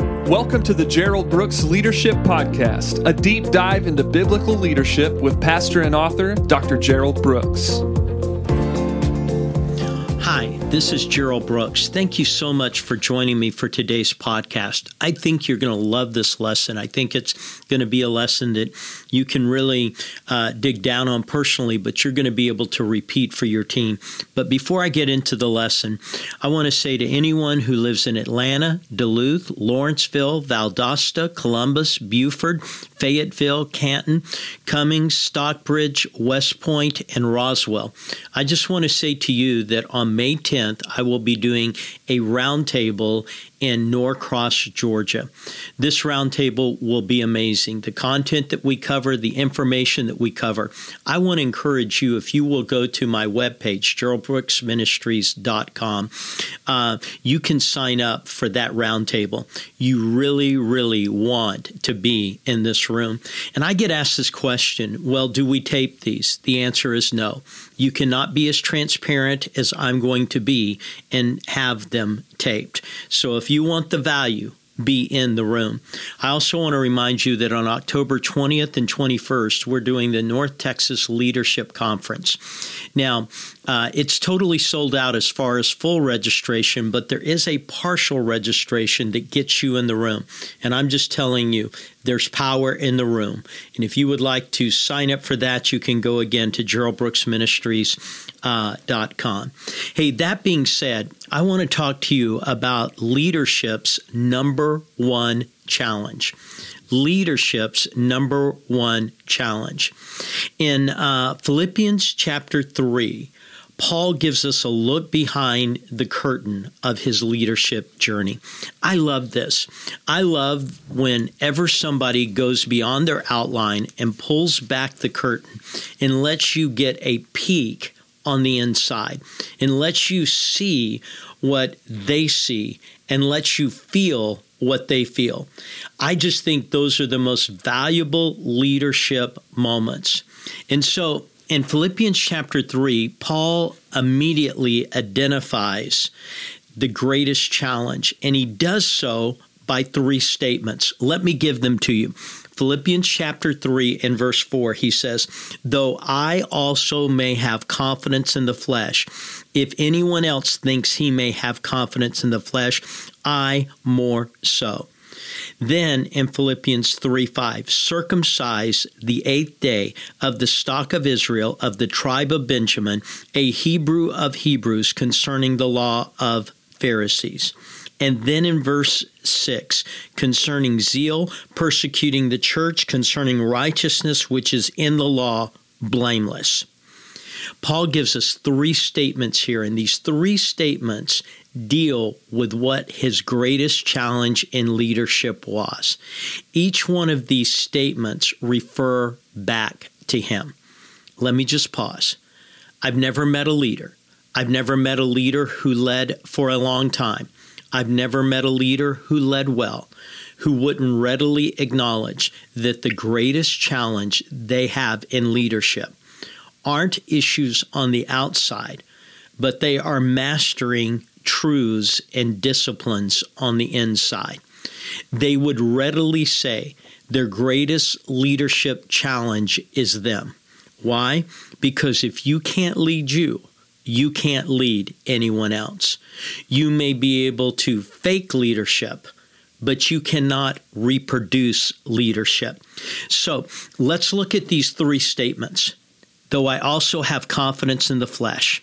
Welcome to the Gerald Brooks Leadership Podcast, a deep dive into biblical leadership with pastor and author Dr. Gerald Brooks. Hi, this is Gerald Brooks. Thank you so much for joining me for today's podcast. I think you're going to love this lesson. I think it's going to be a lesson that you can really uh, dig down on personally, but you're going to be able to repeat for your team. But before I get into the lesson, I want to say to anyone who lives in Atlanta, Duluth, Lawrenceville, Valdosta, Columbus, Buford, Fayetteville, Canton, Cummings, Stockbridge, West Point, and Roswell, I just want to say to you that on May 10th, I will be doing a roundtable in Norcross, Georgia. This roundtable will be amazing. The content that we cover, the information that we cover. I want to encourage you, if you will go to my webpage, geraldbrooksministries.com, uh, you can sign up for that roundtable. You really, really want to be in this room. And I get asked this question well, do we tape these? The answer is no. You cannot be as transparent as I'm going to be and have them taped. So if you want the value, be in the room. I also want to remind you that on October 20th and 21st, we're doing the North Texas Leadership Conference. Now, uh, it's totally sold out as far as full registration, but there is a partial registration that gets you in the room. And I'm just telling you, there's power in the room. And if you would like to sign up for that, you can go again to geraldbrooksministries.com. Uh, hey, that being said, I want to talk to you about leadership's number one challenge leadership's number one challenge. In uh, Philippians chapter 3, Paul gives us a look behind the curtain of his leadership journey. I love this. I love whenever somebody goes beyond their outline and pulls back the curtain and lets you get a peek on the inside and lets you see what they see and lets you feel what they feel. I just think those are the most valuable leadership moments. And so in Philippians chapter 3, Paul immediately identifies the greatest challenge, and he does so by three statements. Let me give them to you. Philippians chapter 3 and verse 4, he says, Though I also may have confidence in the flesh, if anyone else thinks he may have confidence in the flesh, I more so. Then in Philippians 3 5, circumcise the eighth day of the stock of Israel, of the tribe of Benjamin, a Hebrew of Hebrews, concerning the law of Pharisees. And then in verse 6, concerning zeal, persecuting the church, concerning righteousness which is in the law, blameless. Paul gives us three statements here, and these three statements deal with what his greatest challenge in leadership was. Each one of these statements refer back to him. Let me just pause. I've never met a leader. I've never met a leader who led for a long time. I've never met a leader who led well, who wouldn't readily acknowledge that the greatest challenge they have in leadership aren't issues on the outside, but they are mastering truths and disciplines on the inside. They would readily say their greatest leadership challenge is them. Why? Because if you can't lead you, you can't lead anyone else. You may be able to fake leadership, but you cannot reproduce leadership. So let's look at these three statements. Though I also have confidence in the flesh.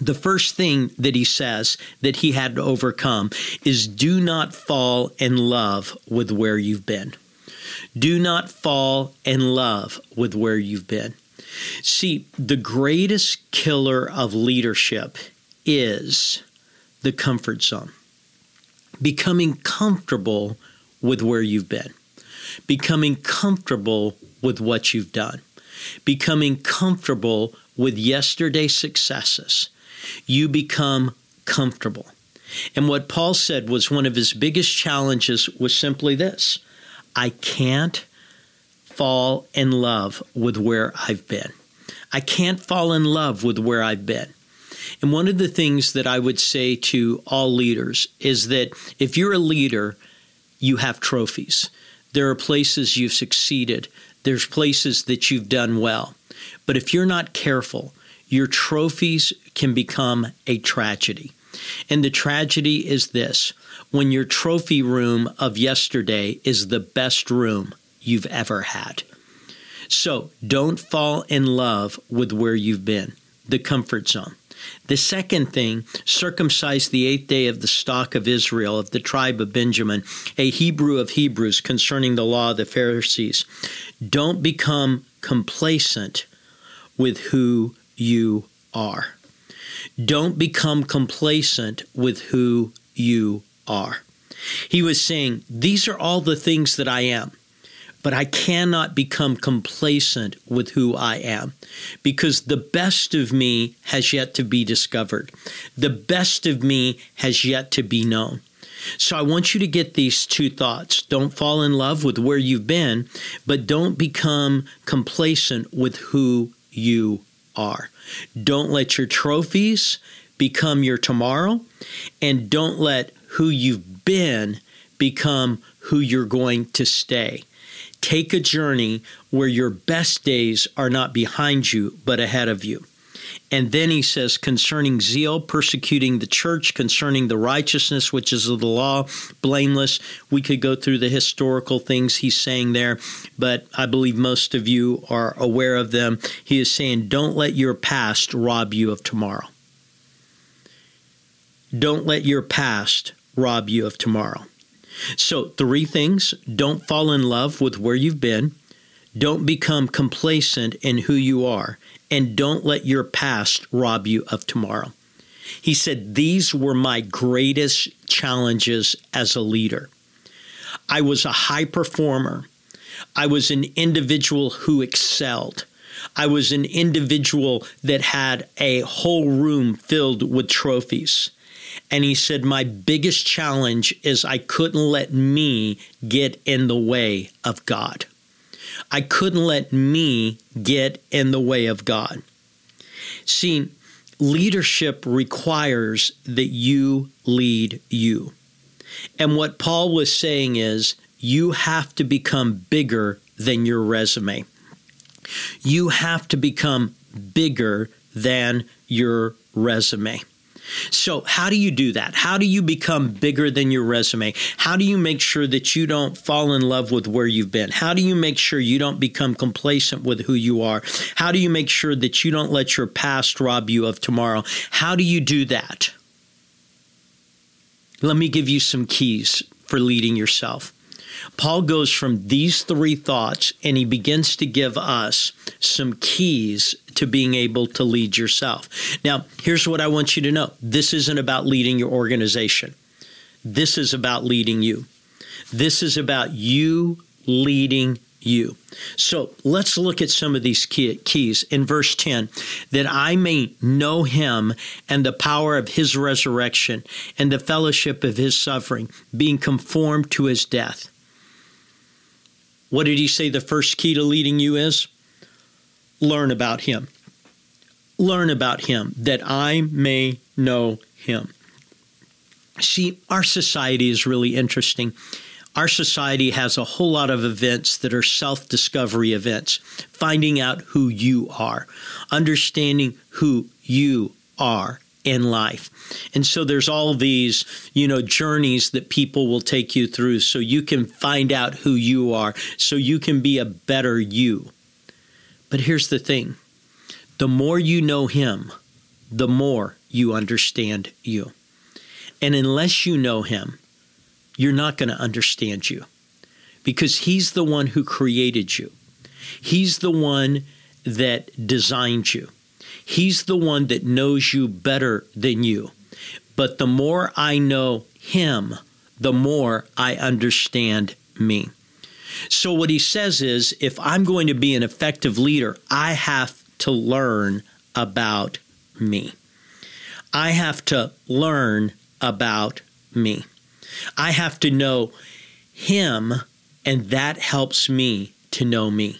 The first thing that he says that he had to overcome is do not fall in love with where you've been. Do not fall in love with where you've been. See, the greatest killer of leadership is the comfort zone. Becoming comfortable with where you've been, becoming comfortable with what you've done, becoming comfortable with yesterday's successes. You become comfortable. And what Paul said was one of his biggest challenges was simply this I can't fall in love with where I've been. I can't fall in love with where I've been. And one of the things that I would say to all leaders is that if you're a leader, you have trophies. There are places you've succeeded. There's places that you've done well. But if you're not careful, your trophies can become a tragedy. And the tragedy is this when your trophy room of yesterday is the best room you've ever had. So don't fall in love with where you've been, the comfort zone. The second thing, circumcise the eighth day of the stock of Israel, of the tribe of Benjamin, a Hebrew of Hebrews concerning the law of the Pharisees. Don't become complacent with who you are. Don't become complacent with who you are. He was saying, These are all the things that I am but I cannot become complacent with who I am because the best of me has yet to be discovered. The best of me has yet to be known. So I want you to get these two thoughts. Don't fall in love with where you've been, but don't become complacent with who you are. Don't let your trophies become your tomorrow, and don't let who you've been become who you're going to stay. Take a journey where your best days are not behind you, but ahead of you. And then he says, concerning zeal, persecuting the church, concerning the righteousness which is of the law, blameless. We could go through the historical things he's saying there, but I believe most of you are aware of them. He is saying, don't let your past rob you of tomorrow. Don't let your past rob you of tomorrow. So, three things don't fall in love with where you've been, don't become complacent in who you are, and don't let your past rob you of tomorrow. He said, These were my greatest challenges as a leader. I was a high performer. I was an individual who excelled. I was an individual that had a whole room filled with trophies. And he said, My biggest challenge is I couldn't let me get in the way of God. I couldn't let me get in the way of God. See, leadership requires that you lead you. And what Paul was saying is, you have to become bigger than your resume. You have to become bigger than your resume. So, how do you do that? How do you become bigger than your resume? How do you make sure that you don't fall in love with where you've been? How do you make sure you don't become complacent with who you are? How do you make sure that you don't let your past rob you of tomorrow? How do you do that? Let me give you some keys for leading yourself. Paul goes from these three thoughts and he begins to give us some keys to being able to lead yourself. Now, here's what I want you to know this isn't about leading your organization, this is about leading you. This is about you leading you. So let's look at some of these keys. In verse 10, that I may know him and the power of his resurrection and the fellowship of his suffering, being conformed to his death what did he say the first key to leading you is? Learn about him. Learn about him that I may know him. See, our society is really interesting. Our society has a whole lot of events that are self discovery events, finding out who you are, understanding who you are in life. And so there's all these, you know, journeys that people will take you through so you can find out who you are, so you can be a better you. But here's the thing the more you know Him, the more you understand you. And unless you know Him, you're not going to understand you because He's the one who created you, He's the one that designed you. He's the one that knows you better than you. But the more I know Him, the more I understand me. So, what he says is if I'm going to be an effective leader, I have to learn about me. I have to learn about me. I have to know him, and that helps me to know me.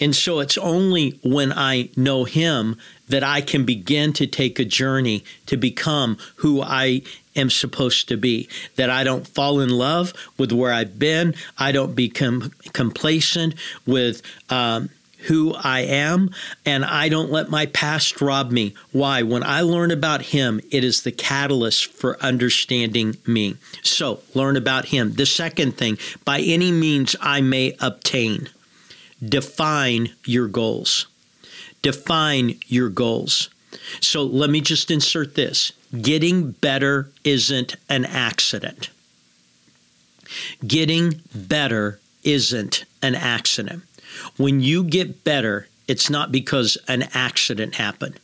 And so it's only when I know Him that I can begin to take a journey to become who I am supposed to be. That I don't fall in love with where I've been. I don't become complacent with um, who I am, and I don't let my past rob me. Why? When I learn about Him, it is the catalyst for understanding me. So, learn about Him. The second thing, by any means I may obtain, define your goals. Define your goals. So, let me just insert this getting better isn't an accident. Getting better isn't an accident. When you get better, it's not because an accident happened.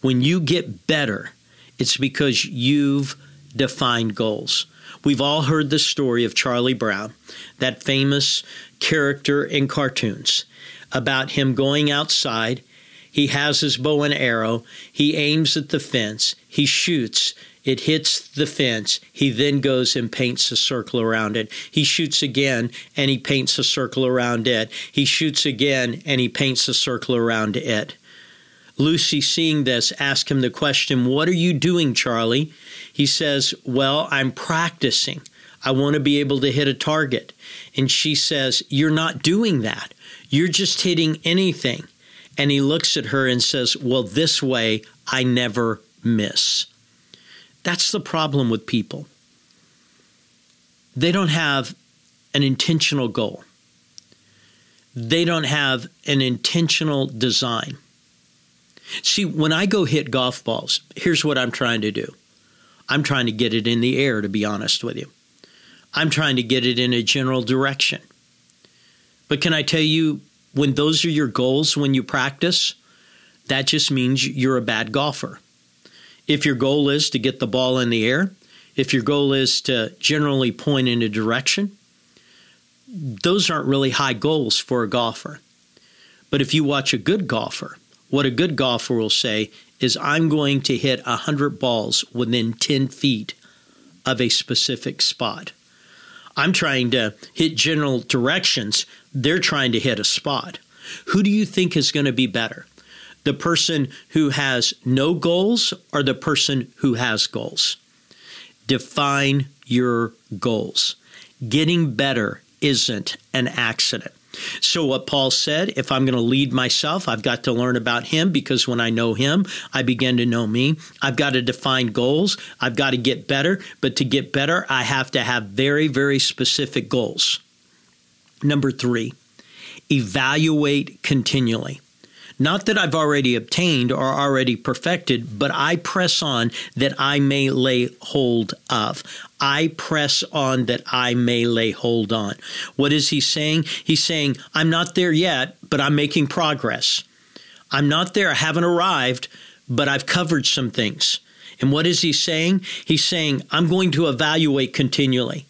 When you get better, it's because you've defined goals. We've all heard the story of Charlie Brown, that famous character in cartoons, about him going outside. He has his bow and arrow. He aims at the fence. He shoots. It hits the fence. He then goes and paints a circle around it. He shoots again and he paints a circle around it. He shoots again and he paints a circle around it. Lucy, seeing this, asks him the question, What are you doing, Charlie? He says, Well, I'm practicing. I want to be able to hit a target. And she says, You're not doing that. You're just hitting anything. And he looks at her and says, Well, this way I never miss. That's the problem with people. They don't have an intentional goal, they don't have an intentional design. See, when I go hit golf balls, here's what I'm trying to do I'm trying to get it in the air, to be honest with you. I'm trying to get it in a general direction. But can I tell you, when those are your goals when you practice, that just means you're a bad golfer. If your goal is to get the ball in the air, if your goal is to generally point in a direction, those aren't really high goals for a golfer. But if you watch a good golfer, what a good golfer will say is, I'm going to hit 100 balls within 10 feet of a specific spot. I'm trying to hit general directions, they're trying to hit a spot. Who do you think is going to be better? the person who has no goals or the person who has goals. Define your goals. Getting better isn't an accident. So, what Paul said, if I'm going to lead myself, I've got to learn about him because when I know him, I begin to know me. I've got to define goals. I've got to get better. But to get better, I have to have very, very specific goals. Number three, evaluate continually. Not that I've already obtained or already perfected, but I press on that I may lay hold of. I press on that I may lay hold on. What is he saying? He's saying, I'm not there yet, but I'm making progress. I'm not there, I haven't arrived, but I've covered some things. And what is he saying? He's saying, I'm going to evaluate continually.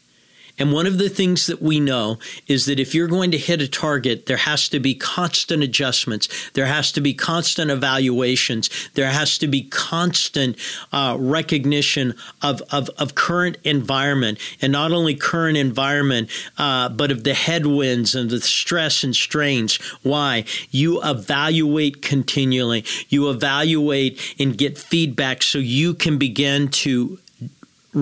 And one of the things that we know is that if you're going to hit a target, there has to be constant adjustments. There has to be constant evaluations. There has to be constant uh, recognition of, of, of, current environment and not only current environment, uh, but of the headwinds and the stress and strains. Why? You evaluate continually. You evaluate and get feedback so you can begin to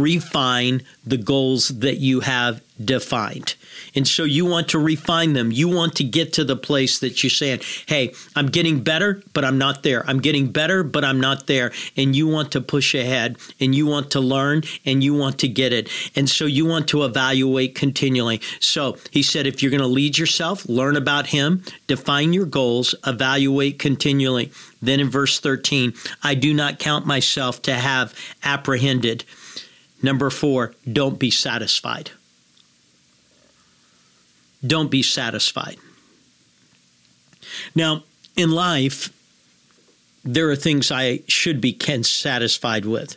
refine the goals that you have defined. And so you want to refine them. You want to get to the place that you're saying, hey, I'm getting better, but I'm not there. I'm getting better, but I'm not there. And you want to push ahead and you want to learn and you want to get it. And so you want to evaluate continually. So he said, if you're going to lead yourself, learn about him, define your goals, evaluate continually. Then in verse 13, I do not count myself to have apprehended. Number four, don't be satisfied. Don't be satisfied. Now, in life, there are things I should be satisfied with.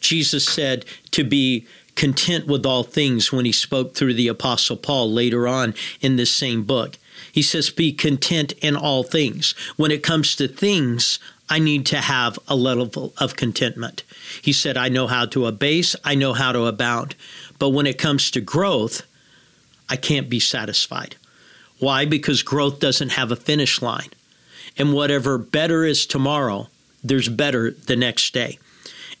Jesus said to be content with all things when he spoke through the Apostle Paul later on in this same book. He says, Be content in all things. When it comes to things, I need to have a level of contentment. He said, I know how to abase, I know how to abound. But when it comes to growth, I can't be satisfied. Why? Because growth doesn't have a finish line. And whatever better is tomorrow, there's better the next day.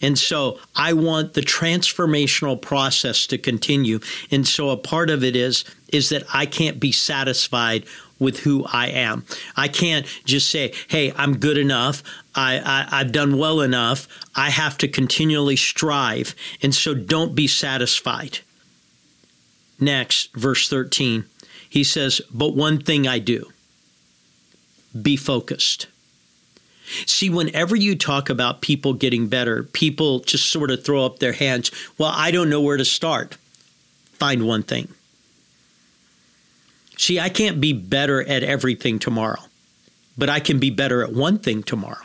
And so I want the transformational process to continue. And so a part of it is is that I can't be satisfied with who I am. I can't just say, "Hey, I'm good enough. I, I have done well enough." I have to continually strive. And so don't be satisfied. Next, verse 13. He says, "But one thing I do. Be focused." See, whenever you talk about people getting better, people just sort of throw up their hands. Well, I don't know where to start. Find one thing. See, I can't be better at everything tomorrow, but I can be better at one thing tomorrow.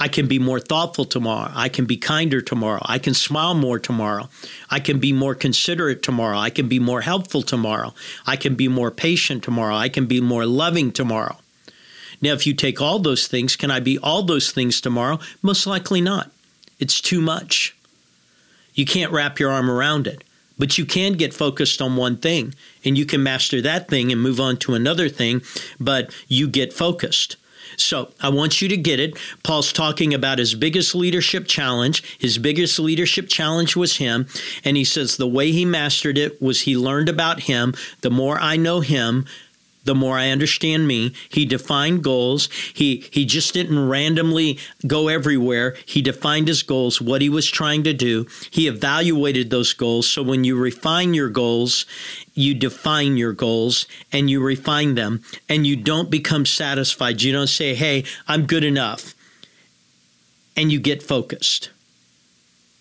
I can be more thoughtful tomorrow. I can be kinder tomorrow. I can smile more tomorrow. I can be more considerate tomorrow. I can be more helpful tomorrow. I can be more patient tomorrow. I can be more loving tomorrow. Now, if you take all those things, can I be all those things tomorrow? Most likely not. It's too much. You can't wrap your arm around it, but you can get focused on one thing and you can master that thing and move on to another thing, but you get focused. So I want you to get it. Paul's talking about his biggest leadership challenge. His biggest leadership challenge was him. And he says the way he mastered it was he learned about him. The more I know him, the more I understand me. He defined goals. He he just didn't randomly go everywhere. He defined his goals, what he was trying to do. He evaluated those goals. So when you refine your goals, you define your goals and you refine them and you don't become satisfied. You don't say, "Hey, I'm good enough." And you get focused.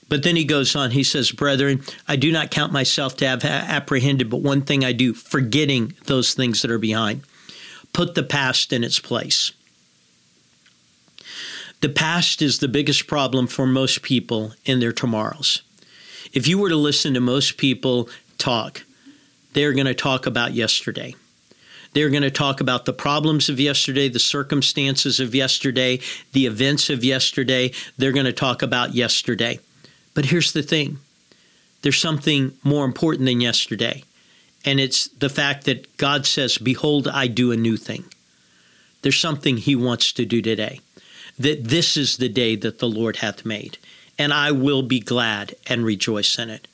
But then he goes on, he says, Brethren, I do not count myself to have apprehended, but one thing I do, forgetting those things that are behind. Put the past in its place. The past is the biggest problem for most people in their tomorrows. If you were to listen to most people talk, they're going to talk about yesterday. They're going to talk about the problems of yesterday, the circumstances of yesterday, the events of yesterday. They're going to talk about yesterday. But here's the thing there's something more important than yesterday, and it's the fact that God says, Behold, I do a new thing. There's something He wants to do today. That this is the day that the Lord hath made, and I will be glad and rejoice in it.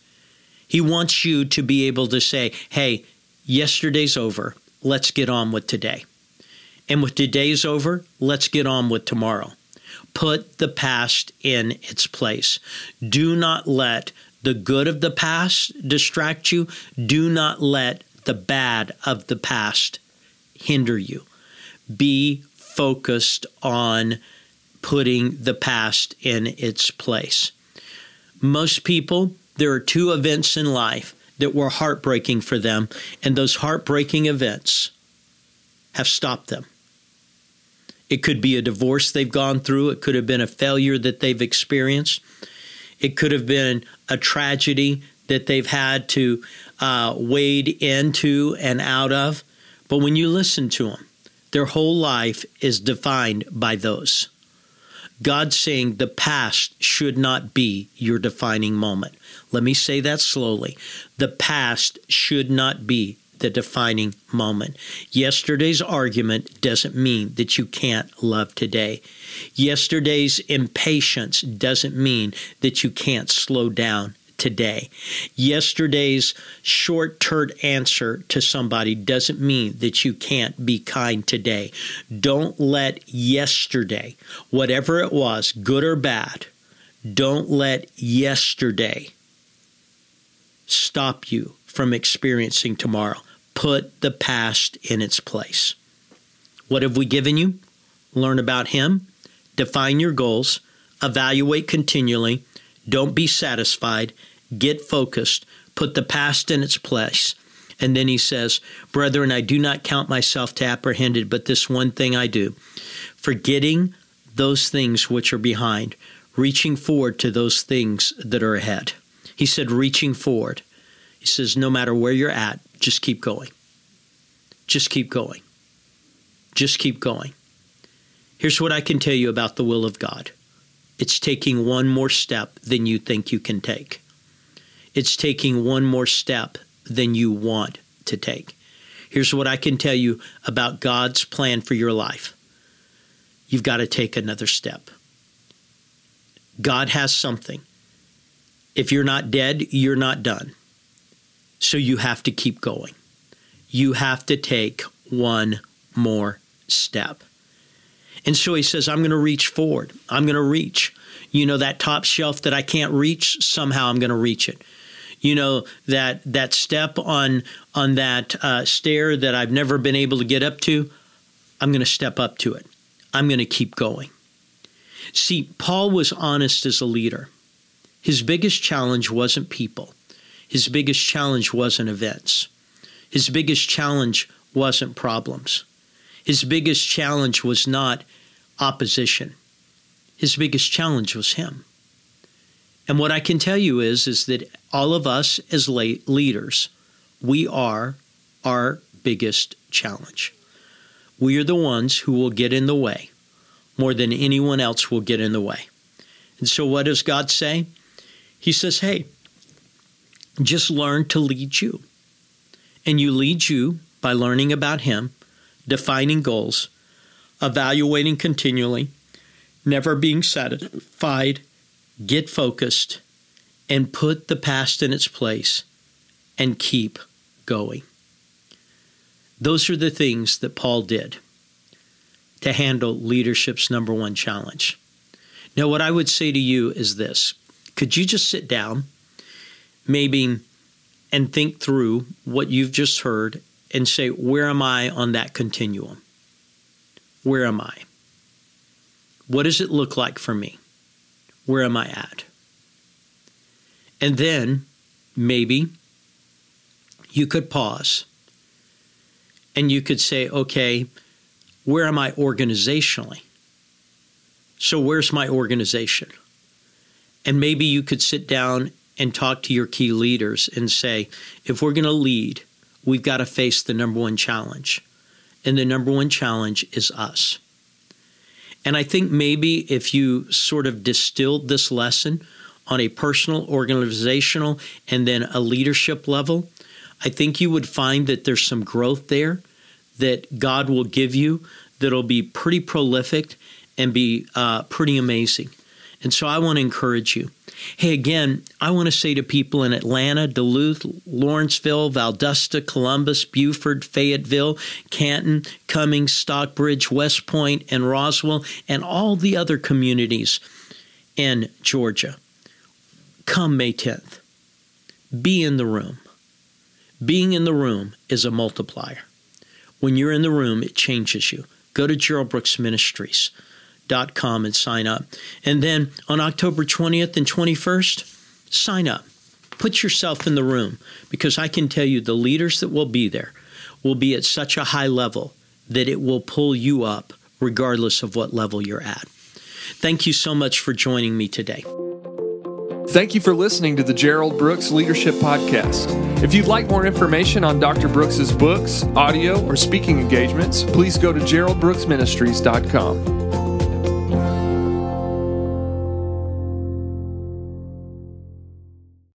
He wants you to be able to say, Hey, yesterday's over. Let's get on with today. And with today's over, let's get on with tomorrow. Put the past in its place. Do not let the good of the past distract you. Do not let the bad of the past hinder you. Be focused on putting the past in its place. Most people, there are two events in life that were heartbreaking for them, and those heartbreaking events have stopped them. It could be a divorce they've gone through. It could have been a failure that they've experienced. It could have been a tragedy that they've had to uh, wade into and out of. But when you listen to them, their whole life is defined by those. God's saying the past should not be your defining moment. Let me say that slowly. The past should not be the defining moment. Yesterday's argument doesn't mean that you can't love today. Yesterday's impatience doesn't mean that you can't slow down today. Yesterday's short term answer to somebody doesn't mean that you can't be kind today. Don't let yesterday, whatever it was, good or bad, don't let yesterday stop you from experiencing tomorrow put the past in its place. What have we given you? Learn about Him, define your goals, evaluate continually, don't be satisfied, get focused, put the past in its place. And then he says, Brethren, I do not count myself to apprehended, but this one thing I do, forgetting those things which are behind, reaching forward to those things that are ahead. He said, reaching forward. He says, no matter where you're at, just keep going. Just keep going. Just keep going. Here's what I can tell you about the will of God it's taking one more step than you think you can take, it's taking one more step than you want to take. Here's what I can tell you about God's plan for your life you've got to take another step. God has something. If you're not dead, you're not done. So you have to keep going. You have to take one more step. And so he says, I'm going to reach forward. I'm going to reach. You know, that top shelf that I can't reach, somehow I'm going to reach it. You know, that, that step on, on that uh, stair that I've never been able to get up to, I'm going to step up to it. I'm going to keep going. See, Paul was honest as a leader. His biggest challenge wasn't people, his biggest challenge wasn't events, his biggest challenge wasn't problems. His biggest challenge was not opposition. His biggest challenge was him. And what I can tell you is, is that all of us as leaders, we are our biggest challenge. We are the ones who will get in the way more than anyone else will get in the way. And so, what does God say? He says, Hey, just learn to lead you. And you lead you by learning about Him, defining goals, evaluating continually, never being satisfied, get focused, and put the past in its place and keep going. Those are the things that Paul did to handle leadership's number one challenge. Now, what I would say to you is this could you just sit down, maybe, and think through what you've just heard and say, where am I on that continuum? Where am I? What does it look like for me? Where am I at? And then maybe you could pause and you could say, okay, where am I organizationally? So, where's my organization? And maybe you could sit down and talk to your key leaders and say, if we're going to lead, we've got to face the number one challenge. And the number one challenge is us. And I think maybe if you sort of distilled this lesson on a personal, organizational, and then a leadership level, I think you would find that there's some growth there that God will give you that'll be pretty prolific and be uh, pretty amazing. And so I want to encourage you. Hey, again, I want to say to people in Atlanta, Duluth, Lawrenceville, Valdosta, Columbus, Buford, Fayetteville, Canton, Cummings, Stockbridge, West Point, and Roswell, and all the other communities in Georgia. Come May 10th. Be in the room. Being in the room is a multiplier. When you're in the room, it changes you. Go to Gerald Brooks Ministries and sign up. And then on October 20th and 21st, sign up. Put yourself in the room because I can tell you the leaders that will be there will be at such a high level that it will pull you up regardless of what level you're at. Thank you so much for joining me today. Thank you for listening to the Gerald Brooks Leadership Podcast. If you'd like more information on Dr. Brooks's books, audio, or speaking engagements, please go to geraldbrooksministries.com.